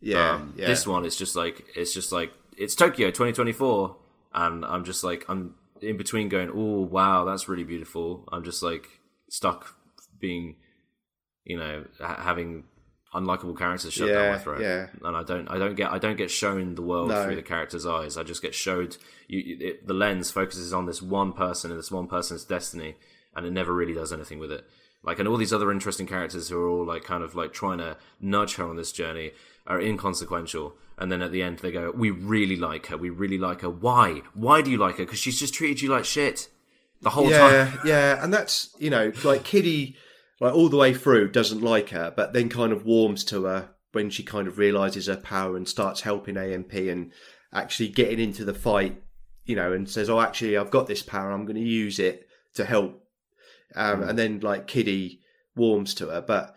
Yeah, um yeah. this one is just like it's just like it's tokyo 2024 and i'm just like i'm in between going oh wow that's really beautiful. I'm just like stuck being you know ha- having unlikable characters shoved down Yeah, my throat yeah. and i don't i don't get i don't get shown the world No. through the character's eyes i just get showed you it, the lens focuses on this one person and this one person's destiny and it never really does anything with it Like, and all these other interesting characters who are all like kind of like trying to nudge her on this journey are inconsequential. And then at the end, they go, "We really like her. We really like her. Why? Why do you like her? Because she's just treated you like shit the whole yeah, time." yeah, and that's you know like Kiddy, like all the way through doesn't like her, but then kind of warms to her when she kind of realizes her power and starts helping AMP and actually getting into the fight, you know, and says, "Oh, actually, I've got this power. I'm going to use it to help." Um, And then like Kiddy warms to her, but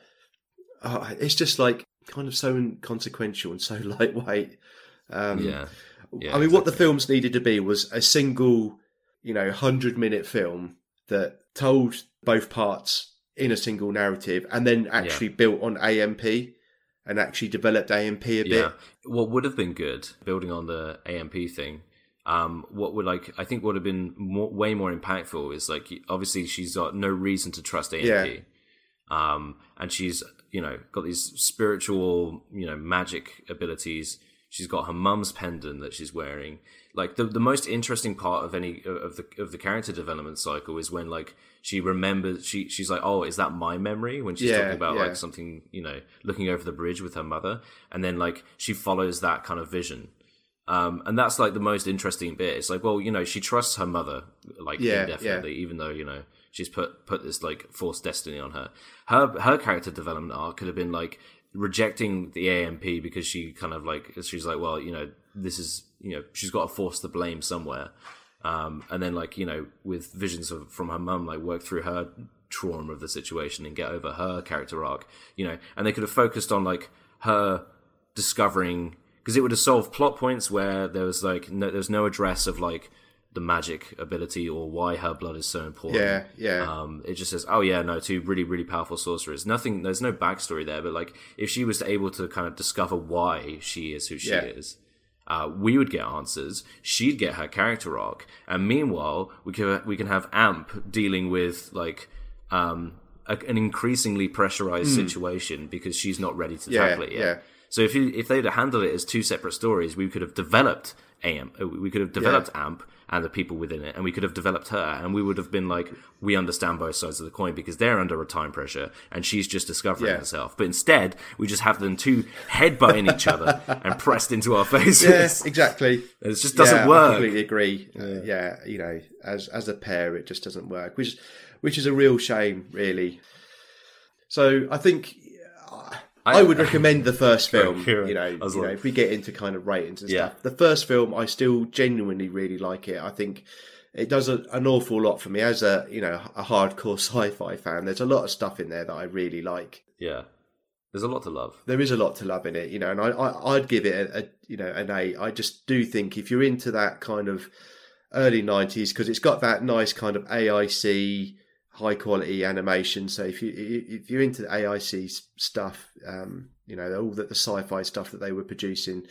uh, it's just like kind of so inconsequential and so <laughs> lightweight. Um, Yeah, yeah. I mean, what the films needed to be was a single, you know, hundred minute film that told both parts in a single narrative, and then actually built on AMP and actually developed AMP a bit. Yeah. What would have been good, building on the AMP thing, um, what would like I think would have been more, way more impactful is like obviously she's got no reason to trust AMP, Yeah. um, and she's you know got these spiritual you know magic abilities. She's got her mum's pendant that she's wearing. Like the the most interesting part of any of the of the character development cycle is when like she remembers she she's like oh is that my memory when she's Yeah, talking about yeah. like something you know looking over the bridge with her mother and then like she follows that kind of vision um, and that's like the most interesting bit. It's like, well, you know, she trusts her mother like Yeah, indefinitely, even though you know she's put put this like forced destiny on her. Her her character development arc could have been like rejecting the AMP because she kind of like she's like, well, you know, this is you know she's got to force the blame somewhere, um, and then like you know with visions of from her mum, like work through her trauma of the situation and get over her character arc, you know, and they could have focused on like her discovering because it would have solved plot points where there was like no, there was no address of like the magic ability or why her blood is so important. Yeah, yeah. Um, it just says, oh yeah, no, two really really powerful sorcerers. Nothing, there's no backstory there, but like if she was able to kind of discover why she is who she Yeah. is. Uh, we would get answers. She'd get her character arc, and meanwhile, we can we can have Amp dealing with like um, a, an increasingly pressurized situation because she's not ready to. Yeah, tackle it yet. yeah. So if you, if they'd have handled it as two separate stories, we could have developed AM, uh, we could have developed Amp and the people within it, and we could have developed her, and we would have been like, we understand both sides of the coin because they're under a time pressure, and she's just discovering Yeah. herself. But instead, we just have them two headbutting each other <laughs> and pressed into our faces. Yes, exactly. It just doesn't yeah, I work. completely agree. Uh, yeah, you know, as as a pair, it just doesn't work, which is which is a real shame, really. So I think uh, I, would recommend the first film. You know, <laughs> I you know, if we get into kind of ratings and Yeah. stuff, the first film I still genuinely really like it. I think it does a, an awful lot for me as a you know a hardcore <laughs> sci-fi fan. There's a lot of stuff in there that I really like. Yeah, there's a lot to love. There is a lot to love in it, you know, and I, I I'd give it a, a you know an eight. I just do think if you're into that kind of early '90s because it's got that nice kind of AIC high quality animation. So if you if you're into the AIC stuff, um, you know all that the sci-fi stuff that they were producing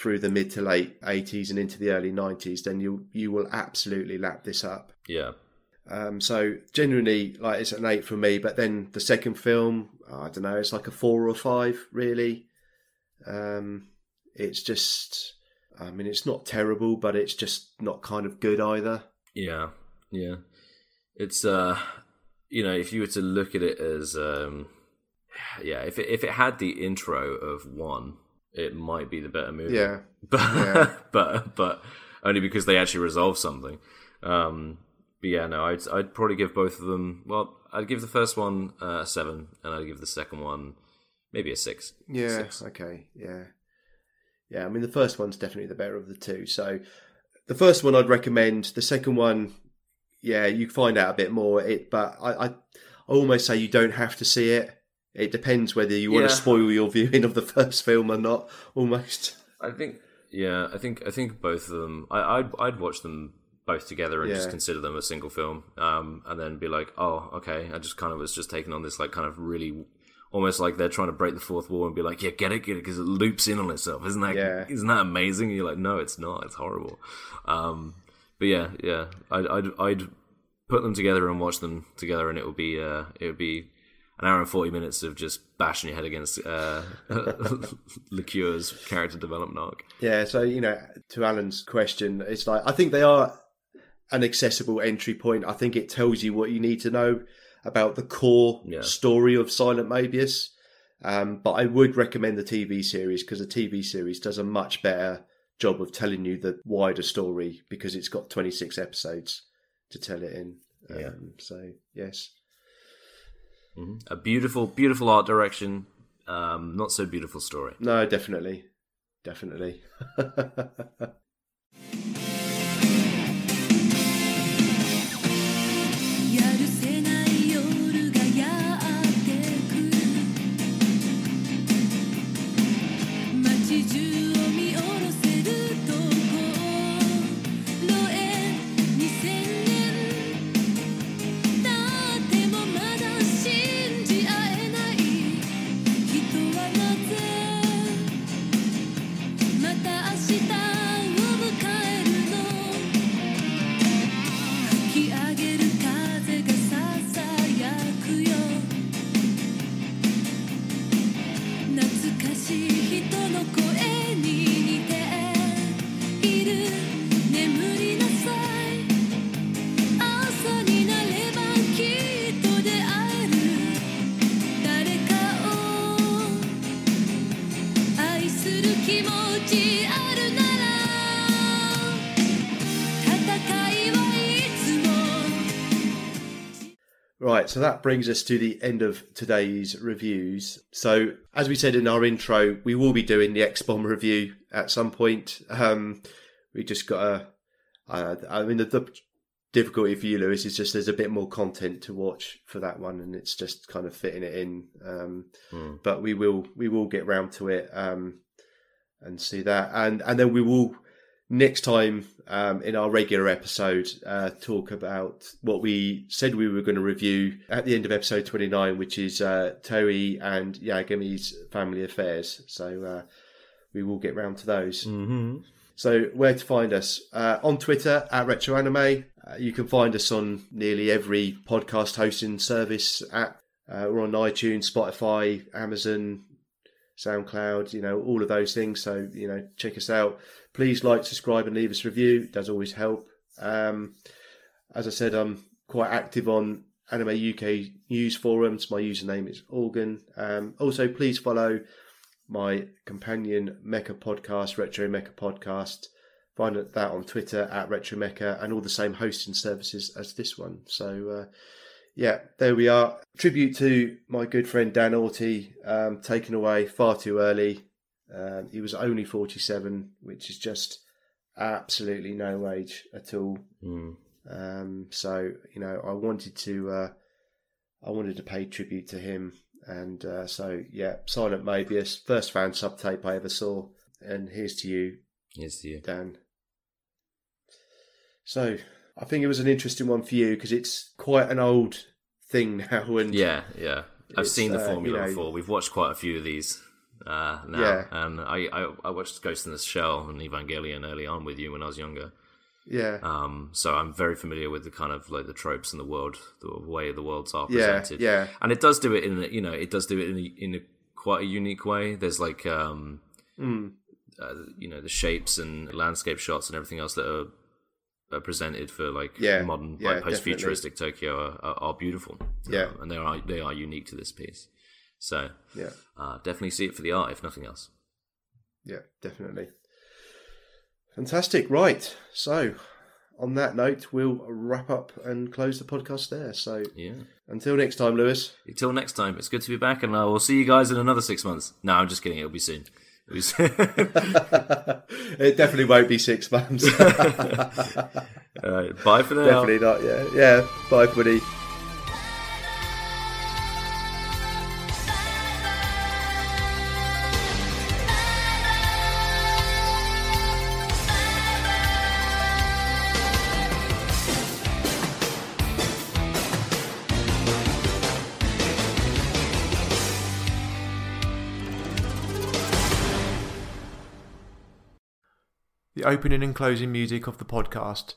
through the mid to late '80s and into the early '90s, then you you will absolutely lap this up. Yeah, Um, so genuinely, like it's an eight for me. But then the second film, I don't know, it's like a four or five, really. Um, it's just, I mean, it's not terrible, but it's just not kind of good either. yeah, yeah. It's uh, you know, if you were to look at it as um, yeah, if it if it had the intro of one, it might be the better movie. Yeah, <laughs> but Yeah. <laughs> but but only because they actually resolve something. Um, but yeah, no, I'd I'd probably give both of them. Well, I'd give the first one uh, a seven, and I'd give the second one maybe a six. yeah, Six. okay, yeah, yeah. I mean, the first one's definitely the better of the two. So the first one I'd recommend. The second one, yeah, you find out a bit more. It, but I, I, almost say you don't have to see it. It depends whether you want Yeah. to spoil your viewing of the first film or not. Almost. I think yeah, I think I think both of them. I, I'd I'd watch them both together and just consider them a single film, um, and then be like, oh, okay. I just kind of was just taking on this like kind of really. Almost like they're trying to break the fourth wall and be like, "Yeah, get it, get it," because it loops in on itself. Isn't that? Yeah. not that amazing? And you're like, "No, it's not. It's horrible." Um, but yeah, yeah, I'd, I'd I'd put them together and watch them together, and it would be uh, it would be an hour and forty minutes of just bashing your head against uh, <laughs> Liqueur's character development arc. Yeah, so you know, to Alan's question, it's like I think they are an accessible entry point. I think it tells you what you need to know. about the core Yeah. story of Silent Mobius. Um, but I would recommend the TV series because the TV series does a much better job of telling you the wider story because it's got 26 episodes to tell it in. Um, Yeah. So, yes. Mhm. A beautiful, beautiful art direction. Um, not so beautiful story. No, definitely. Definitely.「<laughs> Right, so that brings us to the end of today's reviews. So, as we said in our intro, we will be doing the X Bomb review at some point. Um, we just got a. Uh, I mean, the, the difficulty for you, Lewis, is just there's a bit more content to watch for that one, and it's just kind of fitting it in. Um, Hmm. But we will we will get round to it um, and see that, and and then we will next time um, in our regular episode uh, talk about what we said we were going to review at the end of episode 29 which is uh, Toei and Yagami's family affairs so uh, we will get round to those Mm-hmm. so where to find us uh, on Twitter at Retro Anime. Uh, you can find us on nearly every podcast hosting service app. Uh, we're on iTunes, Spotify, Amazon, SoundCloud. You know all of those things. So you know check us out. Please like, subscribe, and leave us a review. It does always help. Um, as I said, I'm quite active on Anime UK news forums. My username is Organ. Um, also, please follow my companion Mecha podcast, Retro Mecha Podcast. Find that on Twitter at Retro Mecha and all the same hosting services as this one. So, uh, yeah, there we are. Tribute to my good friend Dan Orty, um, taken away far too early. Um, he was only 47, which is just absolutely no age at all. Mm. Um, so you know, I wanted to, uh, I wanted to pay tribute to him, and uh, so yeah, Silent Mobius, first fan subtape I ever saw, and here's to you, Here's to you. Dan. So I think it was an interesting one for you because it's quite an old thing <laughs> now, and Yeah, yeah. I've seen the uh, formula you know- before. We've watched quite a few of these uh, now, Yeah. and I, I I watched Ghost in the Shell and Evangelion early on with you when I was younger. yeah, Um, so I'm very familiar with the kind of like the tropes in the world, the way the worlds are yeah, presented. yeah, and it does do it in a, you know it does do it in a, in a quite a unique way. There's like um, mm, uh, you know the shapes and landscape shots and everything else that are, are presented for like Yeah, modern yeah, like post futuristic Tokyo are, are, are beautiful. Yeah. Um, and they are they are unique to this piece. So yeah, uh, definitely see it for the art, if nothing else. yeah, definitely. Fantastic. Right. So, on that note, we'll wrap up and close the podcast there. So, Yeah. until next time, Lewis. Until next time, it's good to be back, and I will see you guys in another six months. No, I'm just kidding. It'll be soon. It'll be soon. <laughs> it definitely won't be six months. <laughs> All right, bye for now. definitely not. Yeah. Yeah. Bye, buddy. Opening and closing music of the podcast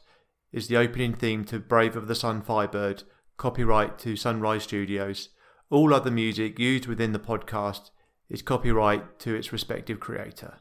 is the opening theme to Brave of the Sun Fighbird, copyright to Sunrise Studios. All other music used within the podcast is copyright to its respective creator.